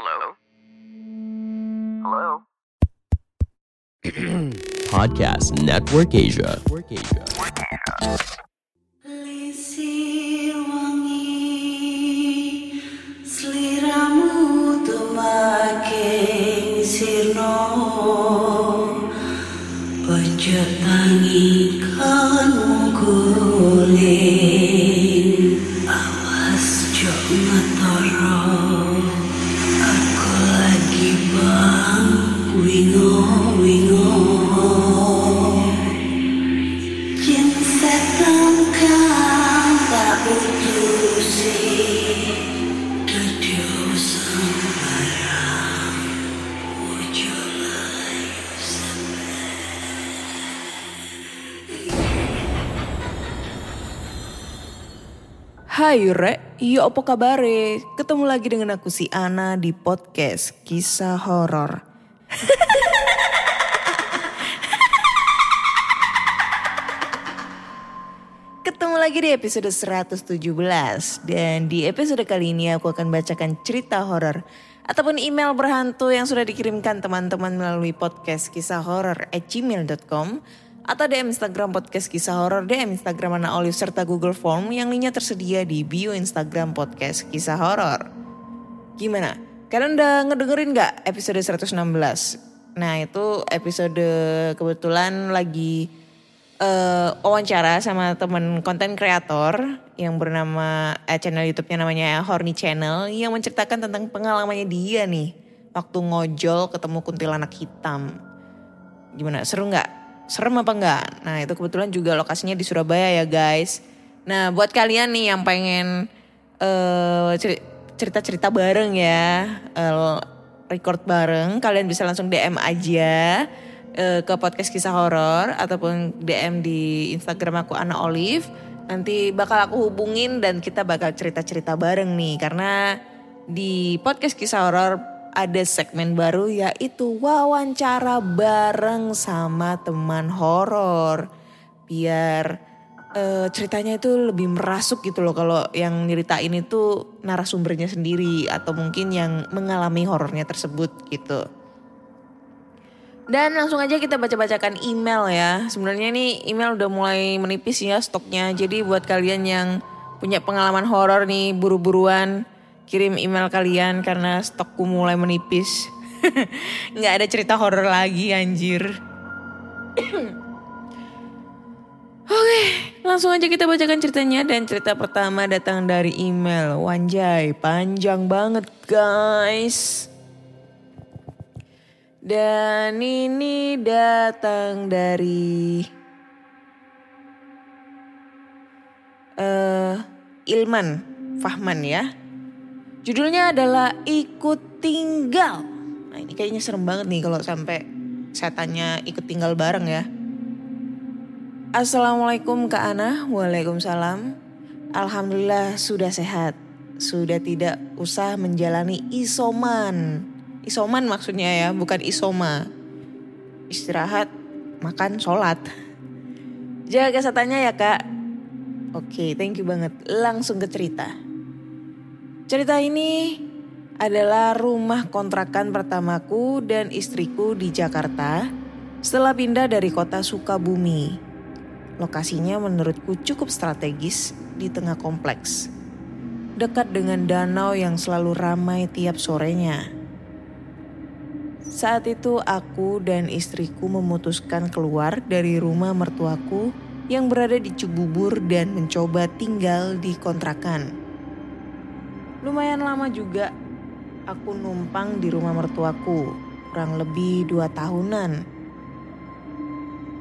Hello? Hello? Podcast Network Asia. Lisir wangi Seliramu tumaking sirno Ojo tangi Hai Re, iya apa kabare? Ketemu lagi dengan aku si Ana di podcast Kisah Horor. Ketemu lagi di episode 117 dan di episode kali ini aku akan bacakan cerita horor ataupun email berhantu yang sudah dikirimkan teman-teman melalui podcast kisah horor at gmail.com atau DM Instagram podcast kisah horor, DM Instagram Ana Olive serta Google Form yang linknya tersedia di bio Instagram podcast kisah horor. Gimana? Kalian udah ngedengerin gak episode 116? Nah itu episode kebetulan lagi eh, wawancara sama temen konten kreator yang bernama eh, channel YouTube-nya namanya Horny Channel yang menceritakan tentang pengalamannya dia nih waktu ngojol ketemu kuntilanak hitam. Gimana? Seru nggak? Serem apa enggak? Nah itu kebetulan juga lokasinya di Surabaya ya guys. Nah buat kalian nih yang pengen ceri- cerita-cerita bareng ya, eh, record bareng, kalian bisa langsung DM aja eh, ke podcast kisah horor ataupun DM di Instagram aku Ana Olive. Nanti bakal aku hubungin dan kita bakal cerita-cerita bareng nih karena di podcast kisah horor ada segmen baru yaitu wawancara bareng sama teman horor. Biar eh, ceritanya itu lebih merasuk gitu loh kalau yang nyeritain itu narasumbernya sendiri atau mungkin yang mengalami horornya tersebut gitu. Dan langsung aja kita baca-bacakan email ya. Sebenarnya ini email udah mulai menipis ya stoknya. Jadi buat kalian yang punya pengalaman horor nih buru-buruan kirim email kalian karena stokku mulai menipis. Nggak ada cerita horor lagi anjir. Oke, langsung aja kita bacakan ceritanya dan cerita pertama datang dari email. Wanjay, panjang banget guys. Dan ini datang dari eh Ilman Fahman ya. Judulnya adalah Ikut Tinggal. Nah ini kayaknya serem banget nih kalau sampai saya tanya ikut tinggal bareng ya. Assalamualaikum Kak Ana, Waalaikumsalam. Alhamdulillah sudah sehat. Sudah tidak usah menjalani isoman. Isoman maksudnya ya, bukan isoma. Istirahat, makan, sholat. Jaga kesehatannya ya kak. Oke, thank you banget. Langsung ke cerita. Cerita ini adalah rumah kontrakan pertamaku dan istriku di Jakarta setelah pindah dari kota Sukabumi. Lokasinya menurutku cukup strategis di tengah kompleks. Dekat dengan danau yang selalu ramai tiap sorenya. Saat itu aku dan istriku memutuskan keluar dari rumah mertuaku yang berada di Cibubur dan mencoba tinggal di kontrakan. Lumayan lama juga aku numpang di rumah mertuaku, kurang lebih dua tahunan.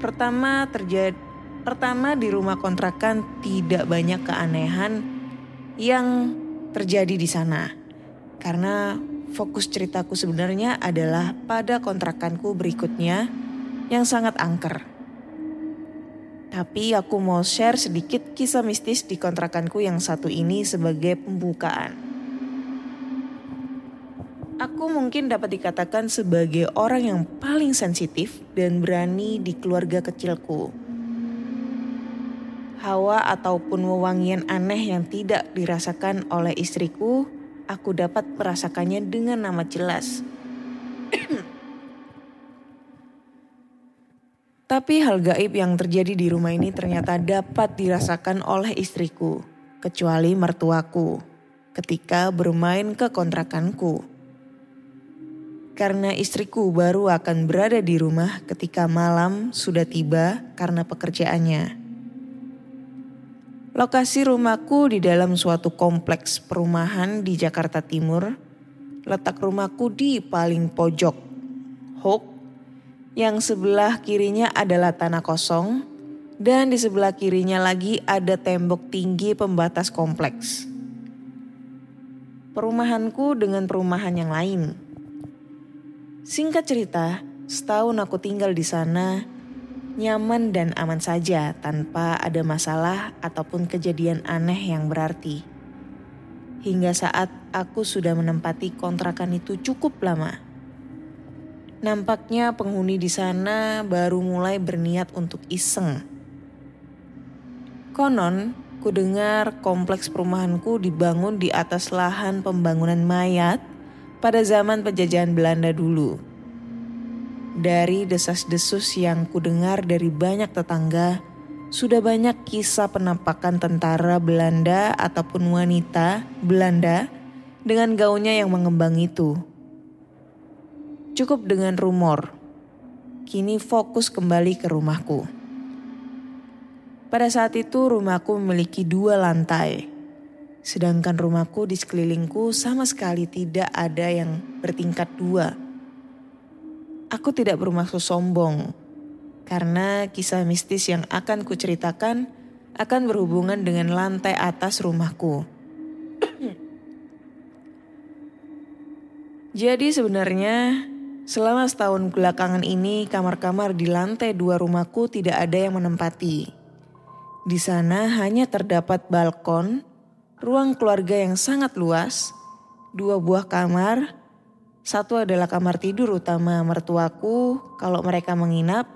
Pertama terjadi pertama di rumah kontrakan tidak banyak keanehan yang terjadi di sana. Karena fokus ceritaku sebenarnya adalah pada kontrakanku berikutnya yang sangat angker. Tapi aku mau share sedikit kisah mistis di kontrakanku yang satu ini sebagai pembukaan. Aku mungkin dapat dikatakan sebagai orang yang paling sensitif dan berani di keluarga kecilku. Hawa ataupun wewangian aneh yang tidak dirasakan oleh istriku aku dapat merasakannya dengan amat jelas. Tapi hal gaib yang terjadi di rumah ini ternyata dapat dirasakan oleh istriku, kecuali mertuaku, ketika bermain ke kontrakanku. Karena istriku baru akan berada di rumah ketika malam sudah tiba karena pekerjaannya. Lokasi rumahku di dalam suatu kompleks perumahan di Jakarta Timur. Letak rumahku di paling pojok. Hook yang sebelah kirinya adalah tanah kosong dan di sebelah kirinya lagi ada tembok tinggi pembatas kompleks. Perumahanku dengan perumahan yang lain. Singkat cerita, setahun aku tinggal di sana, nyaman dan aman saja tanpa ada masalah ataupun kejadian aneh yang berarti. Hingga saat aku sudah menempati kontrakan itu cukup lama. Nampaknya penghuni di sana baru mulai berniat untuk iseng. Konon, ku dengar kompleks perumahanku dibangun di atas lahan pembangunan mayat pada zaman penjajahan Belanda dulu. Dari desas-desus yang ku dengar dari banyak tetangga, sudah banyak kisah penampakan tentara Belanda ataupun wanita Belanda dengan gaunnya yang mengembang itu. Cukup dengan rumor. Kini fokus kembali ke rumahku. Pada saat itu rumahku memiliki dua lantai. Sedangkan rumahku di sekelilingku sama sekali tidak ada yang bertingkat dua. Aku tidak bermaksud sombong. Karena kisah mistis yang akan kuceritakan akan berhubungan dengan lantai atas rumahku. Jadi sebenarnya Selama setahun belakangan ini, kamar-kamar di lantai dua rumahku tidak ada yang menempati. Di sana hanya terdapat balkon, ruang keluarga yang sangat luas, dua buah kamar, satu adalah kamar tidur utama mertuaku kalau mereka menginap,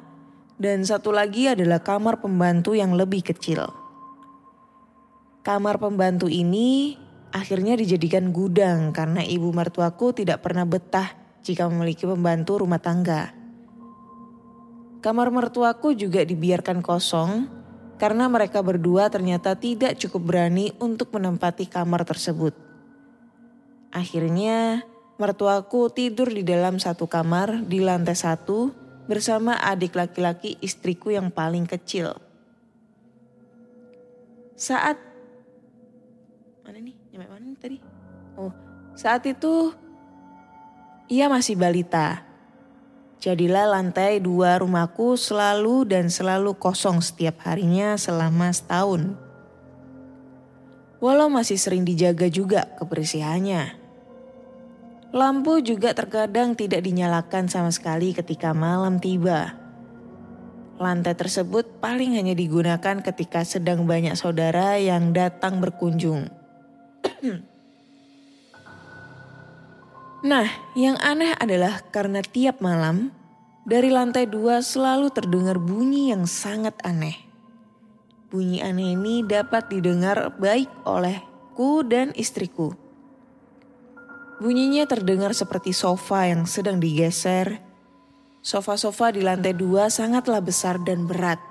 dan satu lagi adalah kamar pembantu yang lebih kecil. Kamar pembantu ini akhirnya dijadikan gudang karena ibu mertuaku tidak pernah betah jika memiliki pembantu rumah tangga. Kamar mertuaku juga dibiarkan kosong karena mereka berdua ternyata tidak cukup berani untuk menempati kamar tersebut. Akhirnya, mertuaku tidur di dalam satu kamar di lantai satu bersama adik laki-laki istriku yang paling kecil. Saat mana nih? Nyampe mana nih tadi? Oh, saat itu ia masih balita. Jadilah lantai dua rumahku selalu dan selalu kosong setiap harinya selama setahun. Walau masih sering dijaga juga kebersihannya. Lampu juga terkadang tidak dinyalakan sama sekali ketika malam tiba. Lantai tersebut paling hanya digunakan ketika sedang banyak saudara yang datang berkunjung. Nah, yang aneh adalah karena tiap malam dari lantai dua selalu terdengar bunyi yang sangat aneh. Bunyi aneh ini dapat didengar baik olehku dan istriku. Bunyinya terdengar seperti sofa yang sedang digeser. Sofa-sofa di lantai dua sangatlah besar dan berat.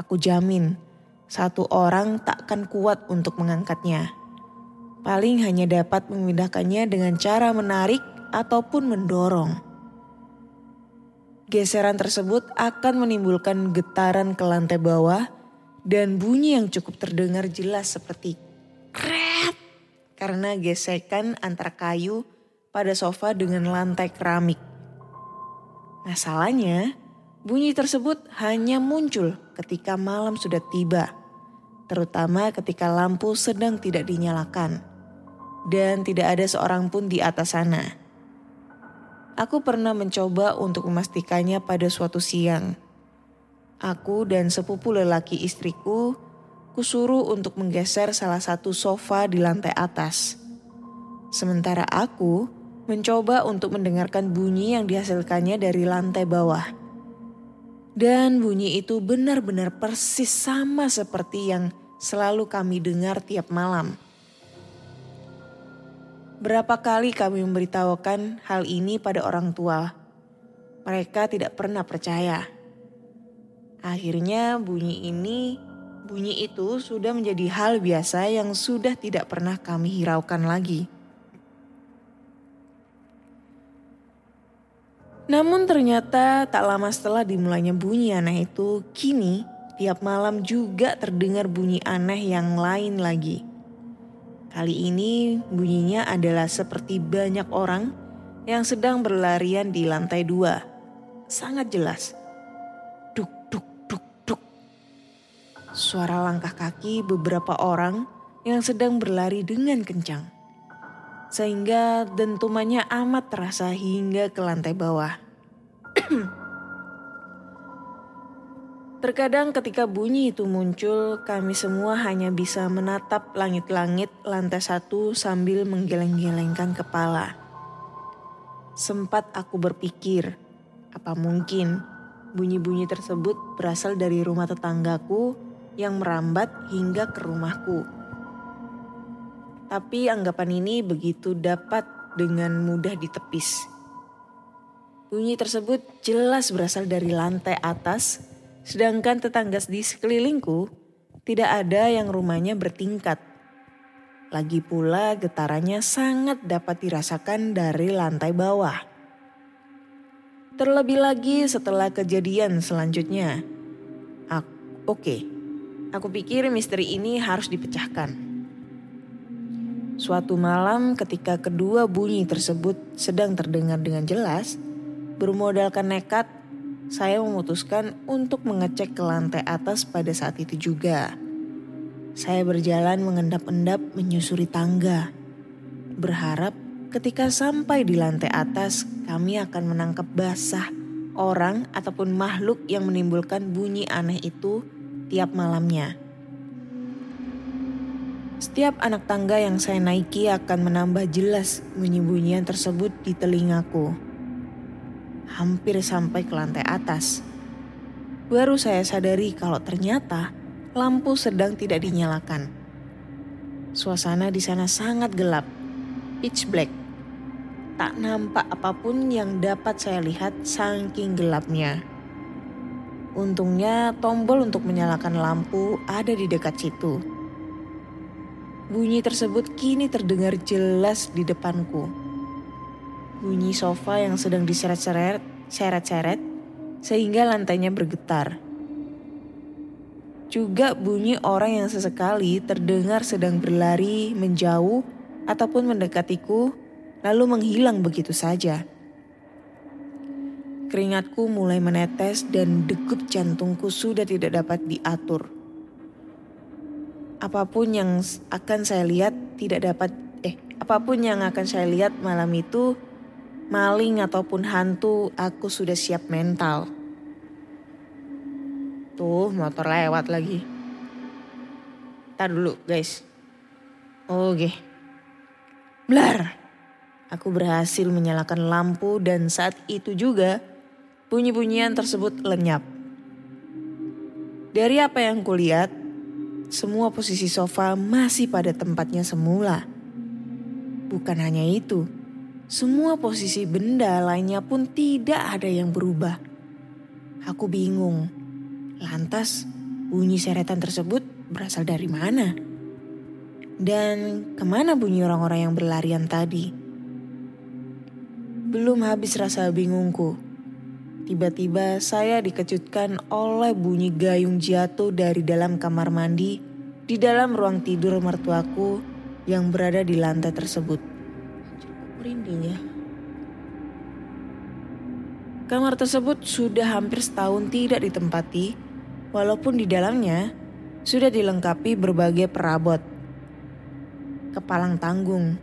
Aku jamin, satu orang takkan kuat untuk mengangkatnya paling hanya dapat memindahkannya dengan cara menarik ataupun mendorong. Geseran tersebut akan menimbulkan getaran ke lantai bawah dan bunyi yang cukup terdengar jelas seperti kret karena gesekan antara kayu pada sofa dengan lantai keramik. Masalahnya, bunyi tersebut hanya muncul ketika malam sudah tiba, terutama ketika lampu sedang tidak dinyalakan dan tidak ada seorang pun di atas sana. Aku pernah mencoba untuk memastikannya pada suatu siang. Aku dan sepupu lelaki istriku kusuruh untuk menggeser salah satu sofa di lantai atas. Sementara aku mencoba untuk mendengarkan bunyi yang dihasilkannya dari lantai bawah. Dan bunyi itu benar-benar persis sama seperti yang selalu kami dengar tiap malam. Berapa kali kami memberitahukan hal ini pada orang tua. Mereka tidak pernah percaya. Akhirnya bunyi ini, bunyi itu sudah menjadi hal biasa yang sudah tidak pernah kami hiraukan lagi. Namun ternyata tak lama setelah dimulainya bunyi aneh itu, kini tiap malam juga terdengar bunyi aneh yang lain lagi. Kali ini bunyinya adalah seperti banyak orang yang sedang berlarian di lantai dua. Sangat jelas. Duk, duk, duk, duk. Suara langkah kaki beberapa orang yang sedang berlari dengan kencang sehingga dentumannya amat terasa hingga ke lantai bawah. Terkadang ketika bunyi itu muncul, kami semua hanya bisa menatap langit-langit lantai satu sambil menggeleng-gelengkan kepala. Sempat aku berpikir, apa mungkin bunyi-bunyi tersebut berasal dari rumah tetanggaku yang merambat hingga ke rumahku. Tapi anggapan ini begitu dapat dengan mudah ditepis. Bunyi tersebut jelas berasal dari lantai atas, sedangkan tetangga di sekelilingku tidak ada yang rumahnya bertingkat. Lagi pula getarannya sangat dapat dirasakan dari lantai bawah. Terlebih lagi setelah kejadian selanjutnya. Oke, okay. aku pikir misteri ini harus dipecahkan. Suatu malam ketika kedua bunyi tersebut sedang terdengar dengan jelas, bermodalkan nekat, saya memutuskan untuk mengecek ke lantai atas pada saat itu juga. Saya berjalan mengendap-endap menyusuri tangga. Berharap ketika sampai di lantai atas kami akan menangkap basah orang ataupun makhluk yang menimbulkan bunyi aneh itu tiap malamnya. Setiap anak tangga yang saya naiki akan menambah jelas bunyi-bunyian tersebut di telingaku. Hampir sampai ke lantai atas. Baru saya sadari kalau ternyata lampu sedang tidak dinyalakan. Suasana di sana sangat gelap, pitch black. Tak nampak apa pun yang dapat saya lihat saking gelapnya. Untungnya tombol untuk menyalakan lampu ada di dekat situ Bunyi tersebut kini terdengar jelas di depanku. Bunyi sofa yang sedang diseret-seret, seret-seret, sehingga lantainya bergetar. Juga bunyi orang yang sesekali terdengar sedang berlari menjauh ataupun mendekatiku, lalu menghilang begitu saja. Keringatku mulai menetes dan degup jantungku sudah tidak dapat diatur apa pun yang akan saya lihat tidak dapat eh apa pun yang akan saya lihat malam itu maling ataupun hantu aku sudah siap mental. Tuh motor lewat lagi. Tar dulu guys. Oke. Blar. Aku berhasil menyalakan lampu dan saat itu juga bunyi-bunyian tersebut lenyap. Dari apa yang kulihat, semua posisi sofa masih pada tempatnya semula. Bukan hanya itu, semua posisi benda lainnya pun tidak ada yang berubah. Aku bingung. Lantas, bunyi seretan tersebut berasal dari mana? Dan ke mana bunyi orang-orang yang berlarian tadi? Belum habis rasa bingungku. Tiba-tiba saya dikejutkan oleh bunyi gayung jatuh dari dalam kamar mandi di dalam ruang tidur mertuaku yang berada di lantai tersebut. Merinding ya. Kamar tersebut sudah hampir setahun tidak ditempati, walaupun di dalamnya sudah dilengkapi berbagai perabot. Kepalang tanggung,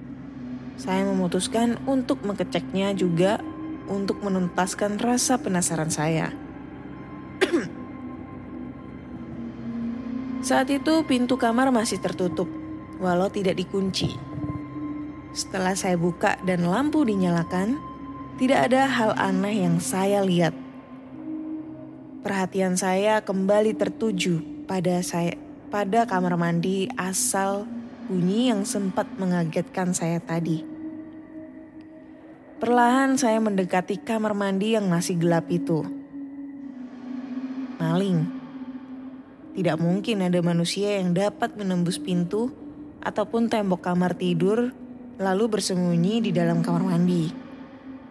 saya memutuskan untuk mengeceknya juga untuk menuntaskan rasa penasaran saya. Saat itu pintu kamar masih tertutup, walau tidak dikunci. Setelah saya buka dan lampu dinyalakan, tidak ada hal aneh yang saya lihat. Perhatian saya kembali tertuju pada saya pada kamar mandi asal bunyi yang sempat mengagetkan saya tadi. Perlahan saya mendekati kamar mandi yang masih gelap itu. Maling. Tidak mungkin ada manusia yang dapat menembus pintu ataupun tembok kamar tidur lalu bersembunyi di dalam kamar mandi.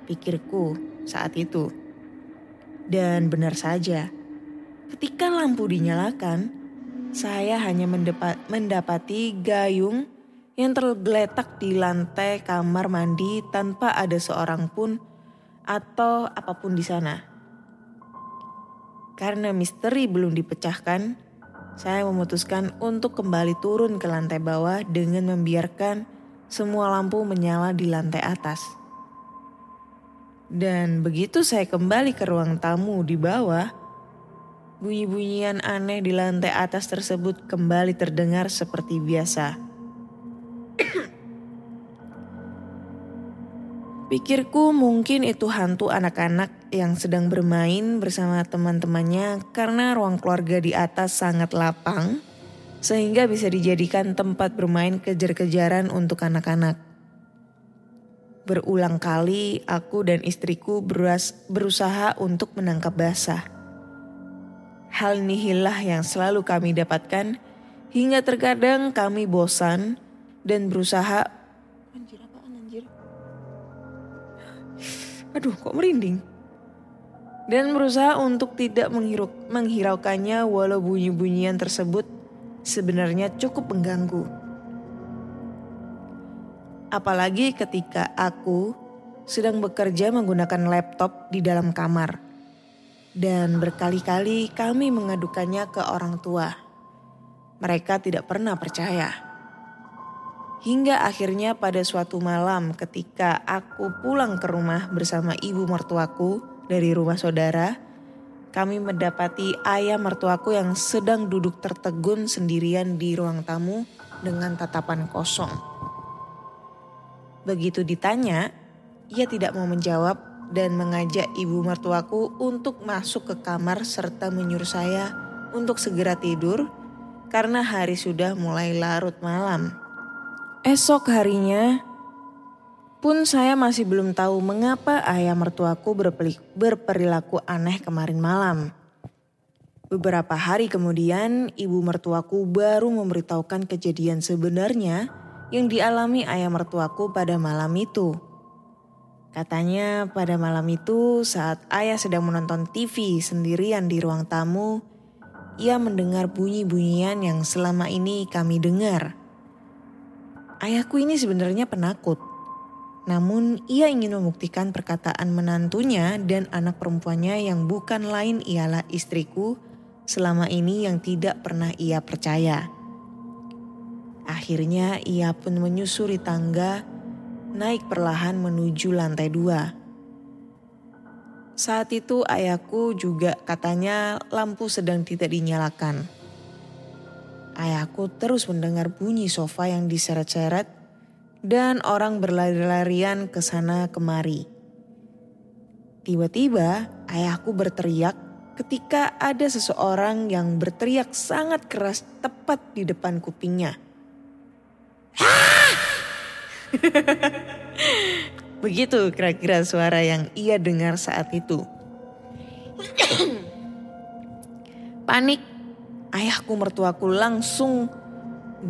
Pikirku saat itu. Dan benar saja, ketika lampu dinyalakan, saya hanya mendapati gayung yang tergeletak di lantai kamar mandi tanpa ada seorang pun atau apa pun di sana. Karena misteri belum dipecahkan, saya memutuskan untuk kembali turun ke lantai bawah dengan membiarkan semua lampu menyala di lantai atas. Dan begitu saya kembali ke ruang tamu di bawah, bunyi-bunyian aneh di lantai atas tersebut kembali terdengar seperti biasa. Pikirku mungkin itu hantu anak-anak yang sedang bermain bersama teman-temannya karena ruang keluarga di atas sangat lapang sehingga bisa dijadikan tempat bermain kejar-kejaran untuk anak-anak. Berulang kali aku dan istriku beruas, berusaha untuk menangkap basah. Hal inilah yang selalu kami dapatkan hingga terkadang kami bosan dan berusaha anjir apaan anjir aduh kok merinding dan berusaha untuk tidak menghiraukannya walau bunyi-bunyian tersebut sebenarnya cukup mengganggu. Apalagi ketika aku sedang bekerja menggunakan laptop di dalam kamar. Dan berkali-kali kami mengadukannya ke orang tua. Mereka tidak pernah percaya. Hingga akhirnya pada suatu malam ketika aku pulang ke rumah bersama ibu mertuaku dari rumah saudara, kami mendapati ayah mertuaku yang sedang duduk tertegun sendirian di ruang tamu dengan tatapan kosong. Begitu ditanya, ia tidak mau menjawab dan mengajak ibu mertuaku untuk masuk ke kamar serta menyuruh saya untuk segera tidur karena hari sudah mulai larut malam. Esok harinya pun saya masih belum tahu mengapa ayah mertuaku berperilaku aneh kemarin malam. Beberapa hari kemudian, ibu mertuaku baru memberitahukan kejadian sebenarnya yang dialami ayah mertuaku pada malam itu. Katanya pada malam itu saat ayah sedang menonton TV sendirian di ruang tamu, ia mendengar bunyi-bunyian yang selama ini kami dengar. Ayahku ini sebenarnya penakut. Namun ia ingin membuktikan perkataan menantunya dan anak perempuannya yang bukan lain ialah istriku selama ini yang tidak pernah ia percaya. Akhirnya ia pun menyusuri tangga naik perlahan menuju lantai dua. Saat itu ayahku juga katanya lampu sedang tidak dinyalakan. Ayahku terus mendengar bunyi sofa yang diseret-seret dan orang berlari-larian ke sana kemari. Tiba-tiba ayahku berteriak ketika ada seseorang yang berteriak sangat keras tepat di depan kupingnya. Begitu kira-kira suara yang ia dengar saat itu. Panik, ayahku mertuaku langsung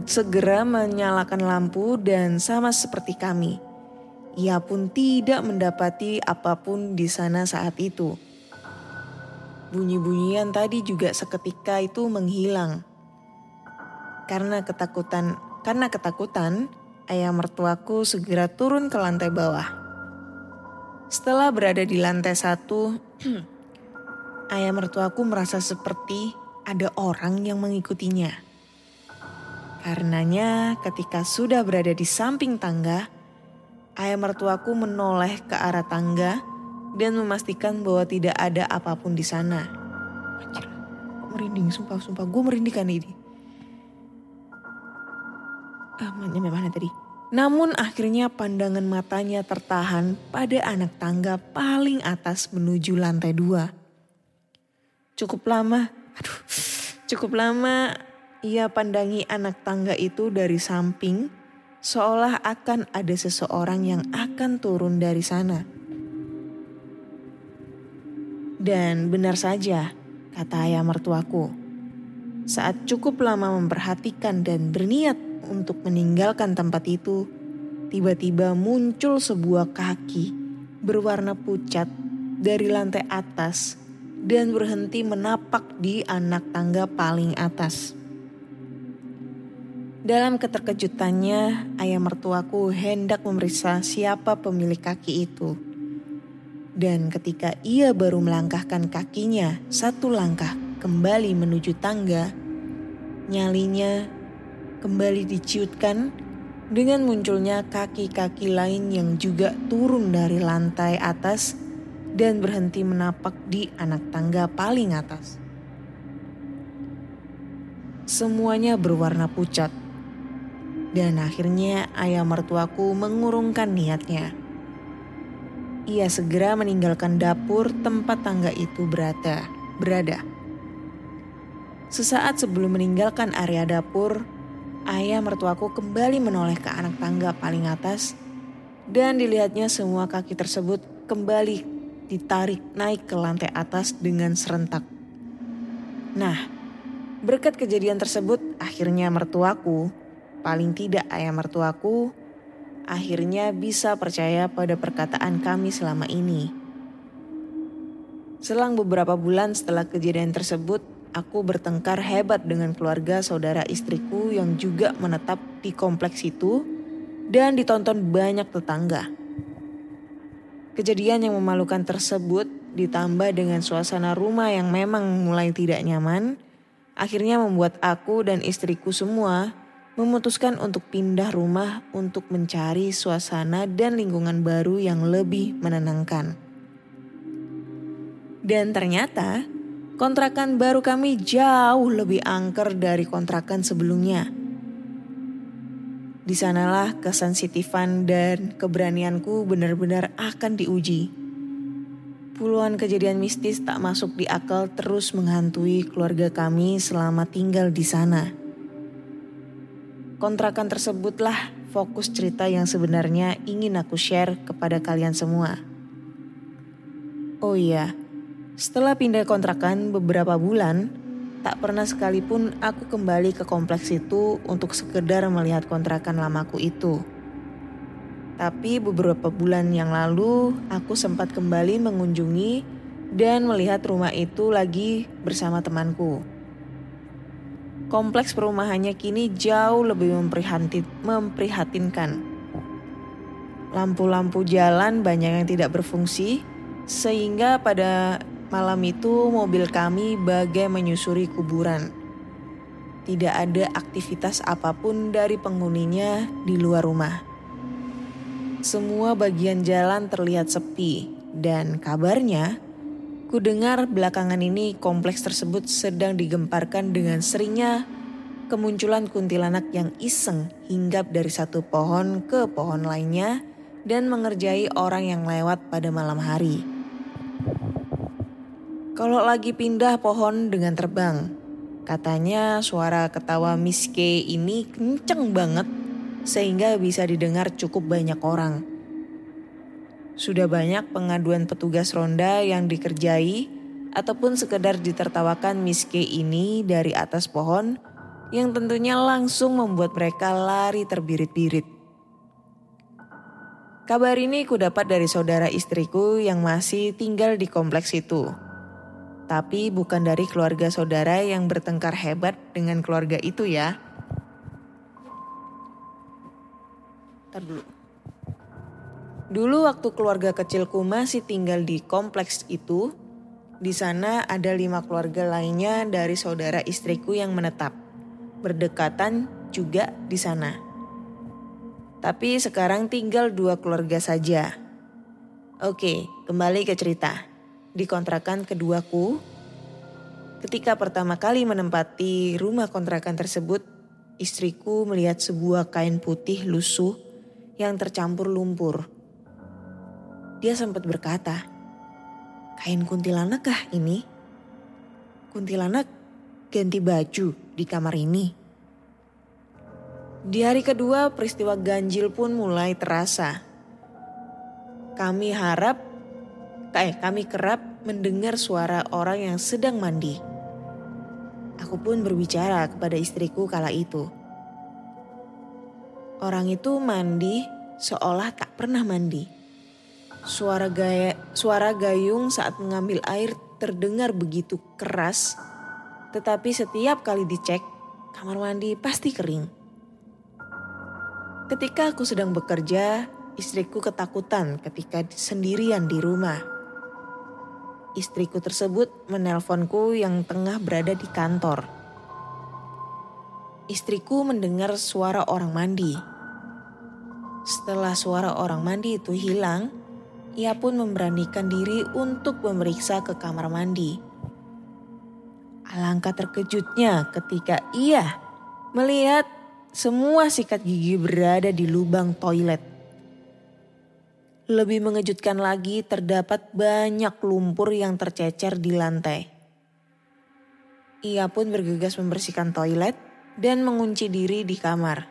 segera menyalakan lampu dan sama seperti kami. Ia pun tidak mendapati apa pun di sana saat itu. Bunyi-bunyian tadi juga seketika itu menghilang. Karena ketakutan, karena ketakutan, ayah mertuaku segera turun ke lantai bawah. Setelah berada di lantai satu, ayah mertuaku merasa seperti ada orang yang mengikutinya. Karenanya ketika sudah berada di samping tangga, ayah mertuaku menoleh ke arah tangga dan memastikan bahwa tidak ada apa pun di sana. Anjir, merinding, sumpah, sumpah. Gue merinding kan ini. Ah, mana tadi? Namun akhirnya pandangan matanya tertahan pada anak tangga paling atas menuju lantai dua. Cukup lama, aduh, cukup lama ia pandangi anak tangga itu dari samping seolah akan ada seseorang yang akan turun dari sana. Dan benar saja, kata ayah mertuaku. Saat cukup lama memperhatikan dan berniat untuk meninggalkan tempat itu, tiba-tiba muncul sebuah kaki berwarna pucat dari lantai atas dan berhenti menapak di anak tangga paling atas. Dalam keterkejutannya, ayah mertuaku hendak memeriksa siapa pemilik kaki itu. Dan ketika ia baru melangkahkan kakinya satu langkah kembali menuju tangga, nyalinya kembali diciutkan dengan munculnya kaki-kaki lain yang juga turun dari lantai atas dan berhenti menapak di anak tangga paling atas. Semuanya berwarna pucat. Dan akhirnya ayah mertuaku mengurungkan niatnya ia segera meninggalkan dapur tempat tangga itu berada. berada. Sesaat sebelum meninggalkan area dapur, ayah mertuaku kembali menoleh ke anak tangga paling atas dan dilihatnya semua kaki tersebut kembali ditarik naik ke lantai atas dengan serentak. Nah, berkat kejadian tersebut akhirnya mertuaku, paling tidak ayah mertuaku, akhirnya bisa percaya pada perkataan kami selama ini. Selang beberapa bulan setelah kejadian tersebut, aku bertengkar hebat dengan keluarga saudara istriku yang juga menetap di kompleks itu dan ditonton banyak tetangga. Kejadian yang memalukan tersebut ditambah dengan suasana rumah yang memang mulai tidak nyaman, akhirnya membuat aku dan istriku semua memutuskan untuk pindah rumah untuk mencari suasana dan lingkungan baru yang lebih menenangkan. Dan ternyata kontrakan baru kami jauh lebih angker dari kontrakan sebelumnya. Di sanalah kesensitifan dan keberanianku benar-benar akan diuji. Puluhan kejadian mistis tak masuk di akal terus menghantui keluarga kami selama tinggal di sana. Kontrakan tersebutlah fokus cerita yang sebenarnya ingin aku share kepada kalian semua. Oh iya, setelah pindah kontrakan beberapa bulan, tak pernah sekalipun aku kembali ke kompleks itu untuk sekedar melihat kontrakan lamaku itu. Tapi beberapa bulan yang lalu, aku sempat kembali mengunjungi dan melihat rumah itu lagi bersama temanku. Kompleks perumahannya kini jauh lebih memprihatin, memprihatinkan. Lampu-lampu jalan banyak yang tidak berfungsi, sehingga pada malam itu mobil kami bagai menyusuri kuburan. Tidak ada aktivitas apa pun dari penghuninya di luar rumah. Semua bagian jalan terlihat sepi, dan kabarnya Ku dengar belakangan ini kompleks tersebut sedang digemparkan dengan seringnya kemunculan kuntilanak yang iseng hinggap dari satu pohon ke pohon lainnya dan mengerjai orang yang lewat pada malam hari. Kalau lagi pindah pohon dengan terbang, katanya suara ketawa Miss K ini kenceng banget sehingga bisa didengar cukup banyak orang. Sudah banyak pengaduan petugas ronda yang dikerjai ataupun sekedar ditertawakan Miss K ini dari atas pohon yang tentunya langsung membuat mereka lari terbirit-birit. Kabar ini ku dapat dari saudara istriku yang masih tinggal di kompleks itu. Tapi bukan dari keluarga saudara yang bertengkar hebat dengan keluarga itu ya. Ntar dulu. Dulu waktu keluarga kecilku masih tinggal di kompleks itu, di sana ada lima keluarga lainnya dari saudara istriku yang menetap. Berdekatan juga di sana. Tapi sekarang tinggal dua keluarga saja. Oke, kembali ke cerita. Di kontrakan keduaku, ketika pertama kali menempati rumah kontrakan tersebut, istriku melihat sebuah kain putih lusuh yang tercampur lumpur dia sempat berkata, kain kuntilanak kah ini? Kuntilanak ganti baju di kamar ini. Di hari kedua peristiwa ganjil pun mulai terasa. Kami harap, eh kami kerap mendengar suara orang yang sedang mandi. Aku pun berbicara kepada istriku kala itu. Orang itu mandi seolah tak pernah mandi. Suara gaya, suara gayung saat mengambil air terdengar begitu keras, tetapi setiap kali dicek, kamar mandi pasti kering. Ketika aku sedang bekerja, istriku ketakutan ketika sendirian di rumah. Istriku tersebut menelponku yang tengah berada di kantor. Istriku mendengar suara orang mandi. Setelah suara orang mandi itu hilang, ia pun memberanikan diri untuk memeriksa ke kamar mandi. Alangkah terkejutnya ketika ia melihat semua sikat gigi berada di lubang toilet. Lebih mengejutkan lagi terdapat banyak lumpur yang tercecer di lantai. Ia pun bergegas membersihkan toilet dan mengunci diri di kamar.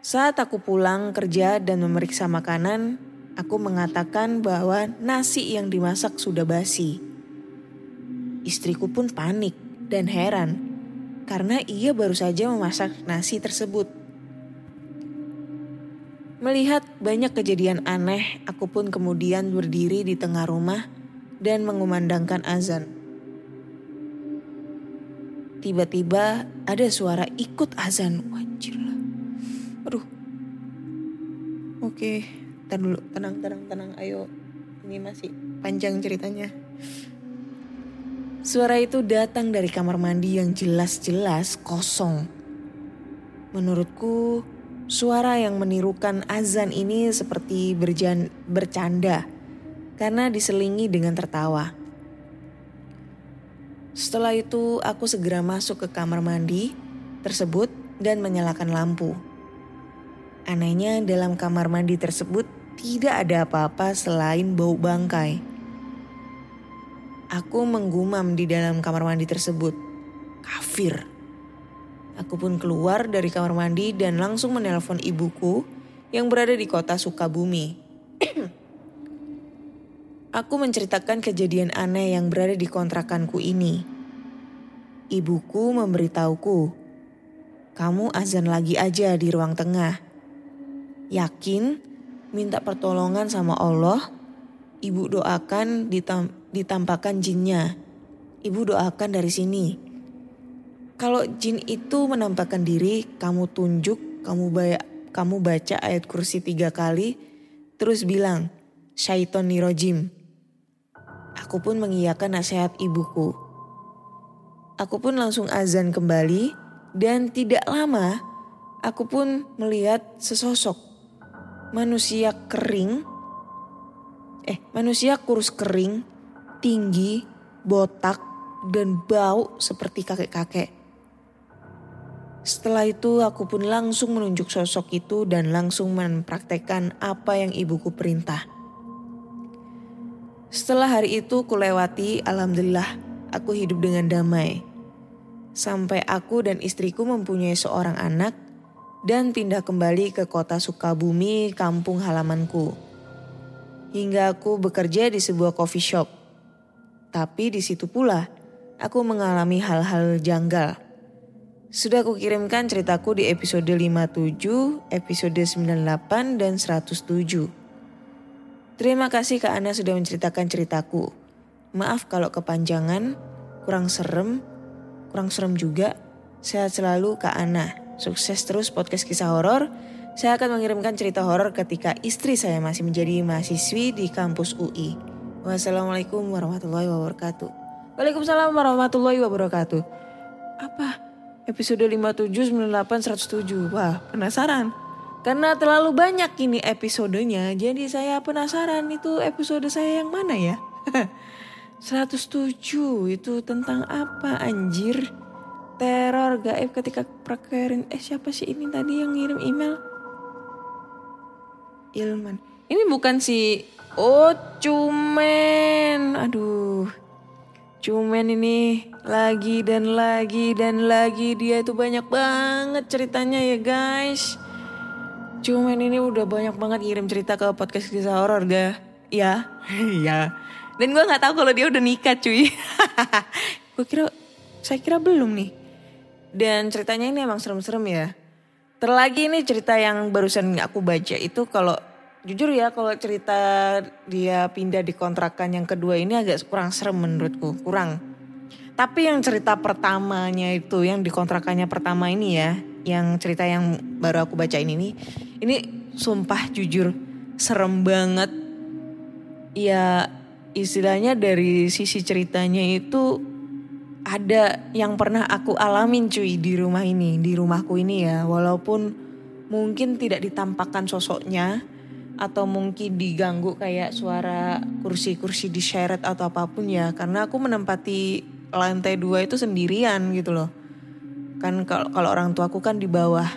Saat aku pulang kerja dan memeriksa makanan, aku mengatakan bahwa nasi yang dimasak sudah basi. Istriku pun panik dan heran karena ia baru saja memasak nasi tersebut. Melihat banyak kejadian aneh, aku pun kemudian berdiri di tengah rumah dan mengumandangkan azan. Tiba-tiba ada suara ikut azan. Wajir lah. Aduh. Oke, tenang dulu. Tenang, tenang, tenang. Ayo. Ini masih panjang ceritanya. Suara itu datang dari kamar mandi yang jelas-jelas kosong. Menurutku, Suara yang menirukan azan ini seperti berjan, bercanda karena diselingi dengan tertawa. Setelah itu aku segera masuk ke kamar mandi tersebut dan menyalakan lampu. Anehnya dalam kamar mandi tersebut tidak ada apa-apa selain bau bangkai. Aku menggumam di dalam kamar mandi tersebut. Kafir. Aku pun keluar dari kamar mandi dan langsung menelpon ibuku yang berada di kota Sukabumi. Aku menceritakan kejadian aneh yang berada di kontrakanku ini. Ibuku memberitahuku, kamu azan lagi aja di ruang tengah. Yakin minta pertolongan sama Allah, ibu doakan ditam ditampakkan jinnya. Ibu doakan dari sini. Kalau jin itu menampakkan diri, kamu tunjuk, kamu baca, kamu baca ayat kursi tiga kali, terus bilang, syaiton nirojim. Aku pun mengiyakan nasihat ibuku. Aku pun langsung azan kembali dan tidak lama aku pun melihat sesosok manusia kering, eh manusia kurus kering, tinggi, botak, dan bau seperti kakek-kakek. Setelah itu aku pun langsung menunjuk sosok itu dan langsung mempraktekkan apa yang ibuku perintah. Setelah hari itu kulewati, alhamdulillah aku hidup dengan damai. Sampai aku dan istriku mempunyai seorang anak dan pindah kembali ke kota Sukabumi, kampung halamanku. Hingga aku bekerja di sebuah coffee shop. Tapi di situ pula aku mengalami hal-hal janggal sudah aku kirimkan ceritaku di episode 57, episode 98, dan 107. Terima kasih Kak Ana sudah menceritakan ceritaku. Maaf kalau kepanjangan, kurang serem, kurang serem juga. Sehat selalu Kak Ana. Sukses terus podcast kisah horor. Saya akan mengirimkan cerita horor ketika istri saya masih menjadi mahasiswi di kampus UI. Wassalamualaikum warahmatullahi wabarakatuh. Waalaikumsalam warahmatullahi wabarakatuh. Apa? episode 57, 98, 107. Wah, penasaran. Karena terlalu banyak ini episodenya, jadi saya penasaran itu episode saya yang mana ya? 107 itu tentang apa anjir? Teror gaib ketika prakerin. Eh siapa sih ini tadi yang ngirim email? Ilman. Ini bukan si Oh cumen. Aduh. Cuman ini lagi dan lagi dan lagi dia itu banyak banget ceritanya ya guys. Cuman ini udah banyak banget ngirim cerita ke podcast kisah horor ga? Ya, iya. Dan gue nggak tahu kalau dia udah nikah cuy. gue kira, saya kira belum nih. Dan ceritanya ini emang serem-serem ya. Terlagi ini cerita yang barusan aku baca itu kalau jujur ya kalau cerita dia pindah di kontrakan yang kedua ini agak kurang serem menurutku, kurang. Tapi yang cerita pertamanya itu yang di kontrakannya pertama ini ya, yang cerita yang baru aku bacain ini, ini sumpah jujur serem banget. Ya istilahnya dari sisi ceritanya itu ada yang pernah aku alamin cuy di rumah ini, di rumahku ini ya. Walaupun mungkin tidak ditampakkan sosoknya, atau mungkin diganggu kayak suara kursi-kursi diseret atau apa pun ya. Karena aku menempati lantai dua itu sendirian gitu loh. Kan kalau orang tuaku kan di bawah.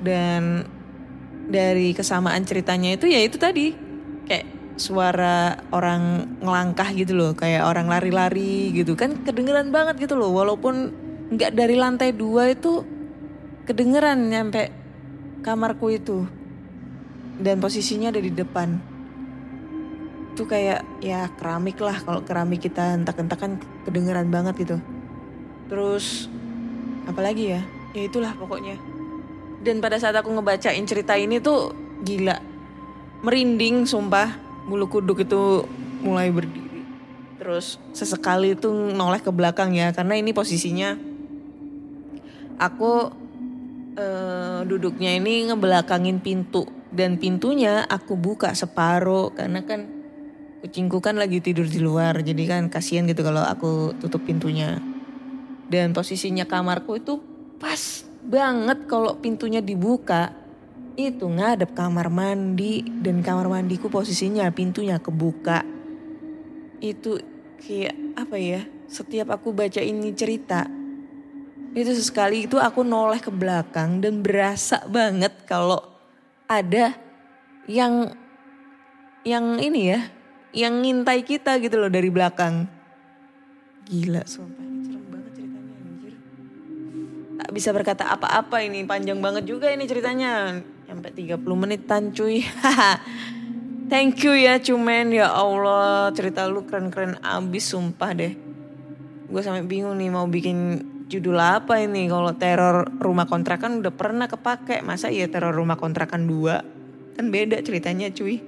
Dan dari kesamaan ceritanya itu ya itu tadi. Kayak suara orang ngelangkah gitu loh kayak orang lari-lari gitu. Kan kedengeran banget gitu loh walaupun nggak dari lantai dua itu kedengeran nyampe kamarku itu. Dan posisinya ada di depan. Itu kayak ya keramik lah. Kalau keramik kita entak-entak kan kedengeran banget gitu. Terus apalagi ya? Ya itulah pokoknya. Dan pada saat aku ngebacain cerita ini tuh gila. Merinding sumpah bulu kuduk itu mulai berdiri. Terus sesekali itu noleh ke belakang ya karena ini posisinya aku eh, duduknya ini ngebelakangin pintu. Dan pintunya aku buka separuh karena kan kucingku kan lagi tidur di luar jadi kan kasihan gitu kalau aku tutup pintunya. Dan posisinya kamarku itu pas banget kalau pintunya dibuka itu ngadep kamar mandi dan kamar mandiku posisinya pintunya kebuka itu kayak apa ya setiap aku baca ini cerita itu sesekali itu aku noleh ke belakang dan berasa banget kalau ada yang yang ini ya, yang ngintai kita gitu loh dari belakang. Gila, sumpah ini serem banget ceritanya anjir. Tak bisa berkata apa-apa ini, panjang banget juga ini ceritanya. Sampai 30 menitan cuy. Thank you ya cuman. Ya Allah cerita lu keren-keren abis sumpah deh. Gue sampai bingung nih mau bikin judul apa ini. Kalau teror rumah kontrakan udah pernah kepake. Masa iya teror rumah kontrakan dua? Kan beda ceritanya cuy.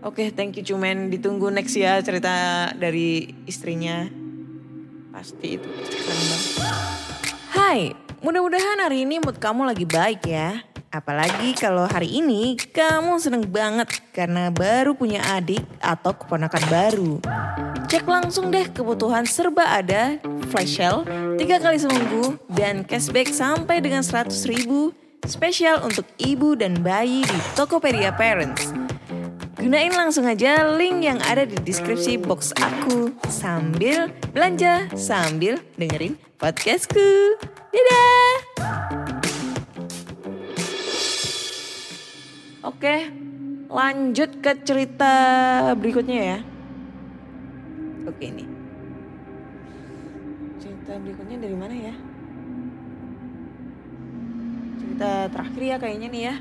Oke thank you cuman. Ditunggu next ya cerita dari istrinya. Pasti itu banget. Hai mudah-mudahan hari ini mood kamu lagi baik ya Apalagi kalau hari ini kamu seneng banget karena baru punya adik atau keponakan baru. Cek langsung deh kebutuhan serba ada, flash sale, 3 kali seminggu, dan cashback sampai dengan 100 ribu spesial untuk ibu dan bayi di Tokopedia Parents. Gunain langsung aja link yang ada di deskripsi box aku sambil belanja, sambil dengerin podcastku. Dadah! Oke, lanjut ke cerita berikutnya ya. Oke ini. Cerita berikutnya dari mana ya? Cerita terakhir ya kayaknya nih ya.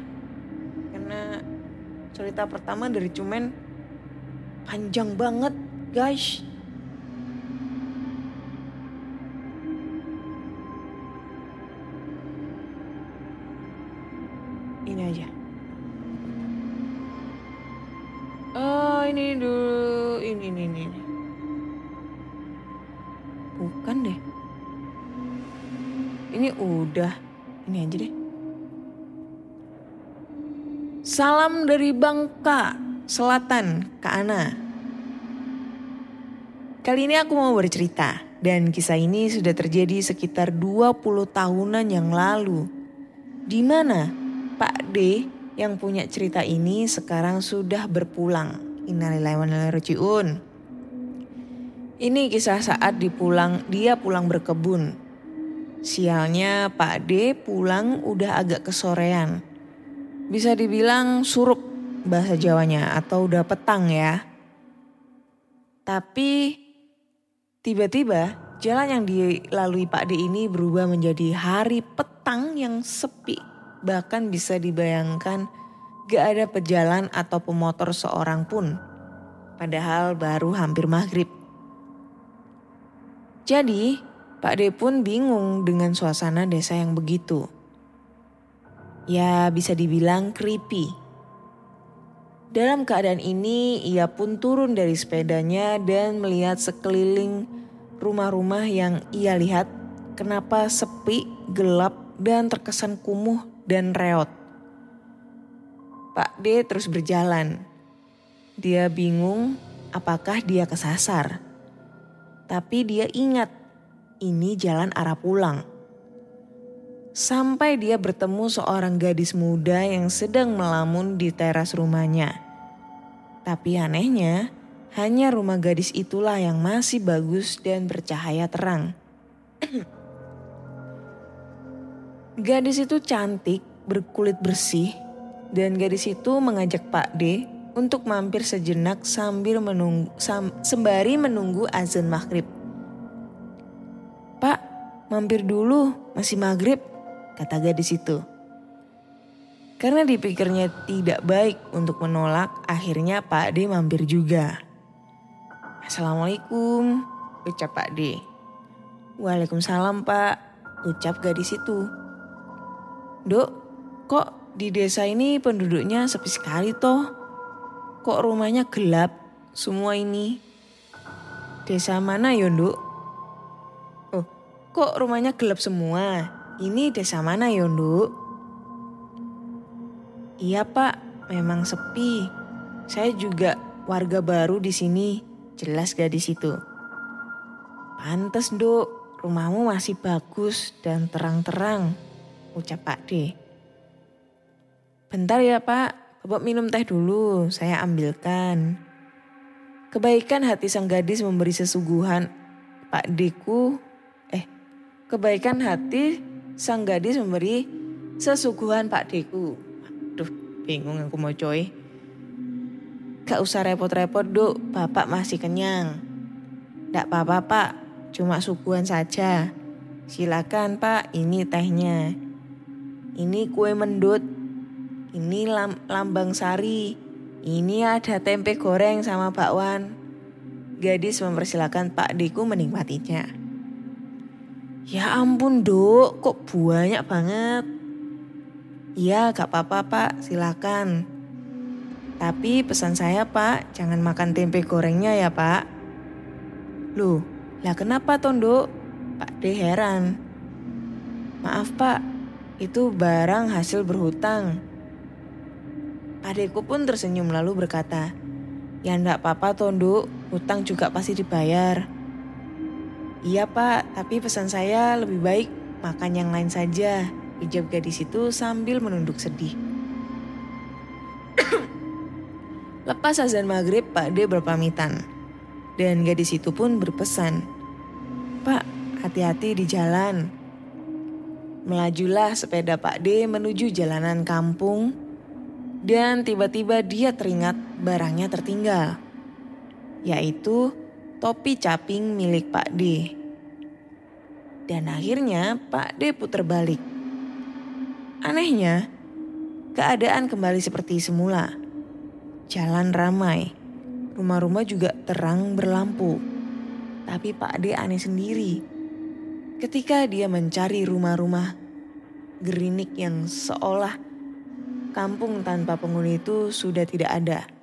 Karena cerita pertama dari Cumen panjang banget guys. Salam dari Bangka Selatan, Kak Ana. Kali ini aku mau bercerita dan kisah ini sudah terjadi sekitar 20 tahunan yang lalu. Di mana Pak D yang punya cerita ini sekarang sudah berpulang. Innalillahi wa inna. Ini kisah saat dipulang, dia pulang berkebun. Sialnya Pak D pulang udah agak kesorean. Bisa dibilang surup bahasa Jawanya atau udah petang ya. Tapi tiba-tiba jalan yang dilalui Pak D ini berubah menjadi hari petang yang sepi. Bahkan bisa dibayangkan gak ada pejalan atau pemotor seorang pun. Padahal baru hampir maghrib. Jadi Pak D pun bingung dengan suasana desa yang begitu. Ya bisa dibilang creepy. Dalam keadaan ini ia pun turun dari sepedanya dan melihat sekeliling rumah-rumah yang ia lihat kenapa sepi, gelap, dan terkesan kumuh dan reot. Pak D terus berjalan. Dia bingung apakah dia kesasar. Tapi dia ingat ini jalan arah pulang. Sampai dia bertemu seorang gadis muda yang sedang melamun di teras rumahnya. Tapi anehnya, hanya rumah gadis itulah yang masih bagus dan bercahaya terang. gadis itu cantik, berkulit bersih, dan gadis itu mengajak Pak D untuk mampir sejenak sambil menunggu sam, sembari menunggu azan maghrib. Pak, mampir dulu, masih maghrib, kata gadis itu. Karena dipikirnya tidak baik untuk menolak, akhirnya Pak D mampir juga. Assalamualaikum, ucap Pak D. Waalaikumsalam Pak, ucap gadis itu. Dok, kok di desa ini penduduknya sepi sekali toh? Kok rumahnya gelap semua ini? Desa mana ya, Nduk? Oh, kok rumahnya gelap semua? Ini desa mana Nduk? Iya, Pak, memang sepi. Saya juga warga baru di sini, jelas gadis itu. Pantes, Nduk, rumahmu masih bagus dan terang-terang, ucap Pak D. Bentar ya, Pak. Bapak minum teh dulu, saya ambilkan. Kebaikan hati sang gadis memberi sesuguhan Pak Deku, eh kebaikan hati sang gadis memberi sesuguhan Pak Deku. Aduh bingung aku mau coy. Gak usah repot-repot duk, bapak masih kenyang. Gak apa-apa pak, cuma suguhan saja. Silakan pak, ini tehnya. Ini kue mendut, ini lam, lambang sari. Ini ada tempe goreng sama bakwan. Gadis mempersilahkan Pak Diku menikmatinya. Ya ampun dok, kok banyak banget. Iya gak apa-apa pak, silakan. Tapi pesan saya pak, jangan makan tempe gorengnya ya pak. Loh, lah kenapa Tondo? Pak D heran. Maaf pak, itu barang hasil berhutang. Adekku pun tersenyum lalu berkata, Ya ndak apa-apa Tondo, hutang juga pasti dibayar. Iya pak, tapi pesan saya lebih baik makan yang lain saja, ujar gadis itu sambil menunduk sedih. Lepas azan maghrib, Pak D berpamitan. Dan gadis itu pun berpesan, Pak, hati-hati di jalan. Melajulah sepeda Pak D menuju jalanan kampung dan tiba-tiba dia teringat barangnya tertinggal, yaitu topi caping milik Pak D. Dan akhirnya Pak D putar balik. Anehnya, keadaan kembali seperti semula. Jalan ramai, rumah-rumah juga terang berlampu. Tapi Pak D aneh sendiri. Ketika dia mencari rumah-rumah gerinik yang seolah kampung tanpa penghuni itu sudah tidak ada.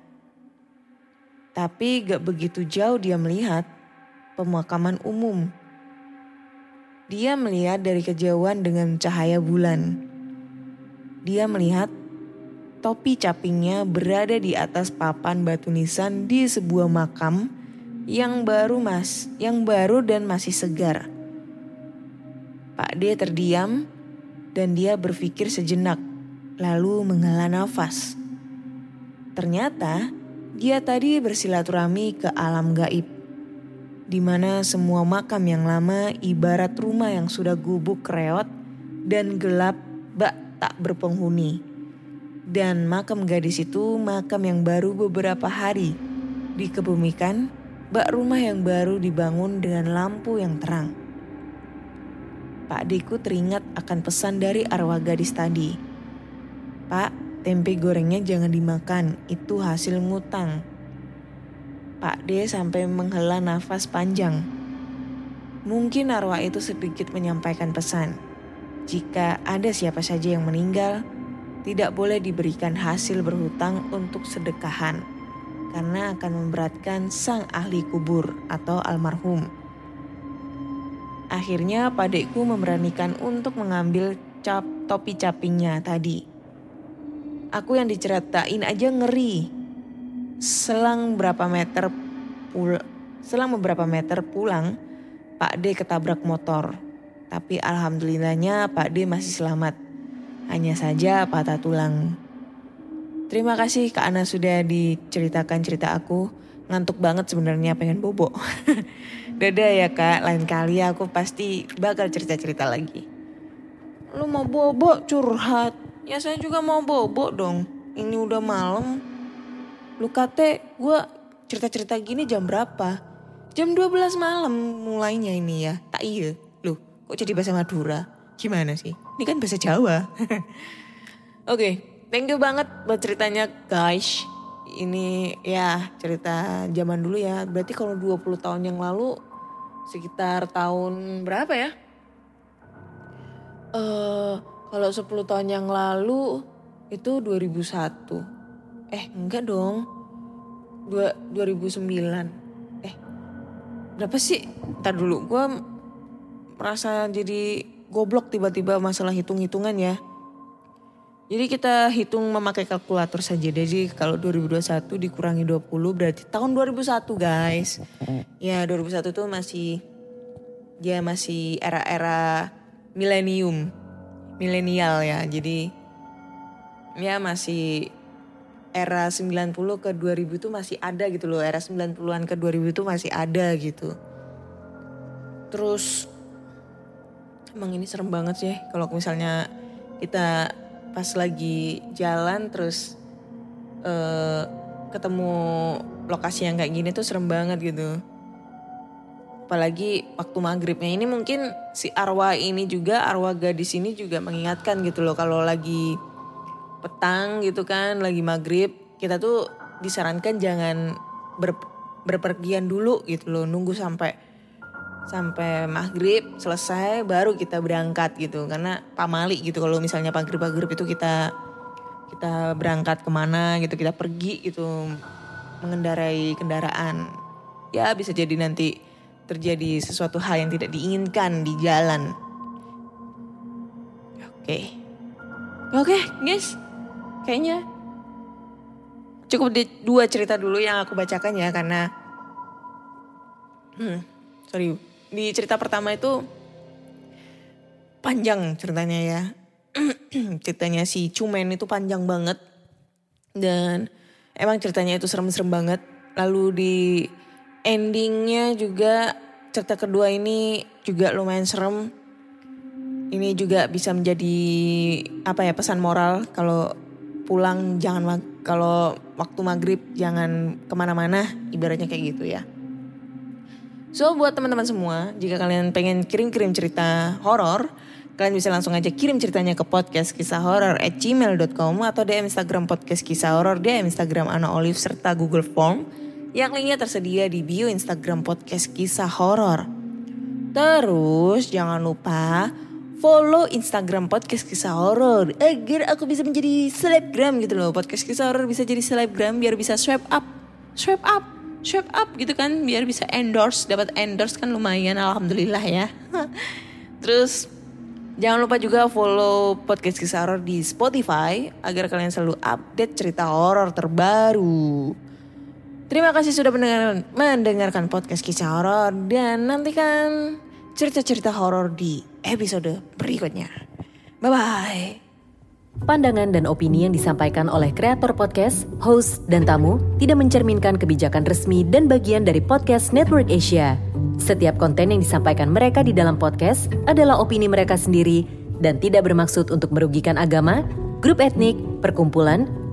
Tapi gak begitu jauh dia melihat pemakaman umum. Dia melihat dari kejauhan dengan cahaya bulan. Dia melihat topi capingnya berada di atas papan batu nisan di sebuah makam yang baru mas, yang baru dan masih segar. Pak D terdiam dan dia berpikir sejenak lalu menghela nafas. Ternyata dia tadi bersilaturahmi ke alam gaib, di mana semua makam yang lama ibarat rumah yang sudah gubuk reot dan gelap bak tak berpenghuni. Dan makam gadis itu makam yang baru beberapa hari dikebumikan bak rumah yang baru dibangun dengan lampu yang terang. Pak Deku teringat akan pesan dari arwah gadis tadi. Pak, tempe gorengnya jangan dimakan, itu hasil ngutang. Pak D sampai menghela nafas panjang. Mungkin arwah itu sedikit menyampaikan pesan. Jika ada siapa saja yang meninggal, tidak boleh diberikan hasil berhutang untuk sedekahan karena akan memberatkan sang ahli kubur atau almarhum. Akhirnya padekku memberanikan untuk mengambil cap topi capingnya tadi. Aku yang diceritain aja ngeri. Selang berapa meter pul selang beberapa meter pulang, Pak D ketabrak motor. Tapi alhamdulillahnya Pak D masih selamat. Hanya saja patah tulang. Terima kasih Kak Ana sudah diceritakan cerita aku. Ngantuk banget sebenarnya pengen bobo. Dadah ya Kak, lain kali aku pasti bakal cerita-cerita lagi. Lu mau bobo curhat. Ya saya juga mau bobo dong. Ini udah malam. Lu kate gue cerita-cerita gini jam berapa? Jam 12 malam mulainya ini ya. Tak iya. Loh, kok jadi bahasa Madura? Gimana sih? Ini kan bahasa Jawa. Oke, thank you banget buat ceritanya guys. Ini ya cerita zaman dulu ya. Berarti kalau 20 tahun yang lalu sekitar tahun berapa ya? Eh, kalau 10 tahun yang lalu itu 2001. Eh, enggak dong. Dua, 2009. Eh, berapa sih? Ntar dulu, gue merasa jadi goblok tiba-tiba masalah hitung-hitungan ya. Jadi kita hitung memakai kalkulator saja. Jadi kalau 2021 dikurangi 20 berarti tahun 2001 guys. Ya 2001 tuh masih ya masih era-era milenium. Milenial ya. Jadi ya masih era 90 ke 2000 tuh masih ada gitu loh. Era 90-an ke 2000 tuh masih ada gitu. Terus emang ini serem banget sih kalau misalnya kita pas lagi jalan terus eh, ketemu lokasi yang kayak gini tuh serem banget gitu. Apalagi waktu maghribnya ini mungkin si arwah ini juga arwah gadis ini juga mengingatkan gitu loh kalau lagi petang gitu kan lagi maghrib kita tuh disarankan jangan ber, berpergian dulu gitu loh nunggu sampai sampai maghrib selesai baru kita berangkat gitu. Karena pamali gitu kalau misalnya maghrib maghrib itu kita kita berangkat ke mana gitu kita pergi gitu mengendarai kendaraan. Ya bisa jadi nanti terjadi sesuatu hal yang tidak diinginkan di jalan oke oke guys kayaknya cukup di dua cerita dulu yang aku bacakan ya karena hmm, sorry di cerita pertama itu panjang ceritanya ya. ceritanya si Cumen itu panjang banget. Dan emang ceritanya itu serem-serem banget. Lalu di endingnya juga cerita kedua ini juga lumayan serem. Ini juga bisa menjadi apa ya pesan moral kalau pulang jangan kalau waktu maghrib jangan ke mana-mana ibaratnya kayak gitu ya. So buat teman-teman semua, jika kalian pengen kirim-kirim cerita horor, kalian bisa langsung aja kirim ceritanya ke podcast kisah horor at gmail.com atau DM Instagram podcast kisah horor, DM Instagram Ana Olive serta Google Form yang linknya tersedia di bio Instagram podcast kisah horor. Terus jangan lupa follow Instagram podcast kisah horor agar aku bisa menjadi selebgram gitu loh. Podcast kisah horor bisa jadi selebgram biar bisa swipe up, swipe up swipe up gitu kan biar bisa endorse dapat endorse kan lumayan alhamdulillah ya terus jangan lupa juga follow podcast kisah horor di Spotify agar kalian selalu update cerita horor terbaru terima kasih sudah mendengarkan mendengarkan podcast kisah horor. Dan nantikan cerita-cerita horor di episode berikutnya. Bye bye Pandangan dan opini yang disampaikan oleh kreator podcast, host, dan tamu tidak mencerminkan kebijakan resmi dan bagian dari podcast Network Asia. Setiap konten yang disampaikan mereka di dalam podcast adalah opini mereka sendiri dan tidak bermaksud untuk merugikan agama, grup etnik, perkumpulan,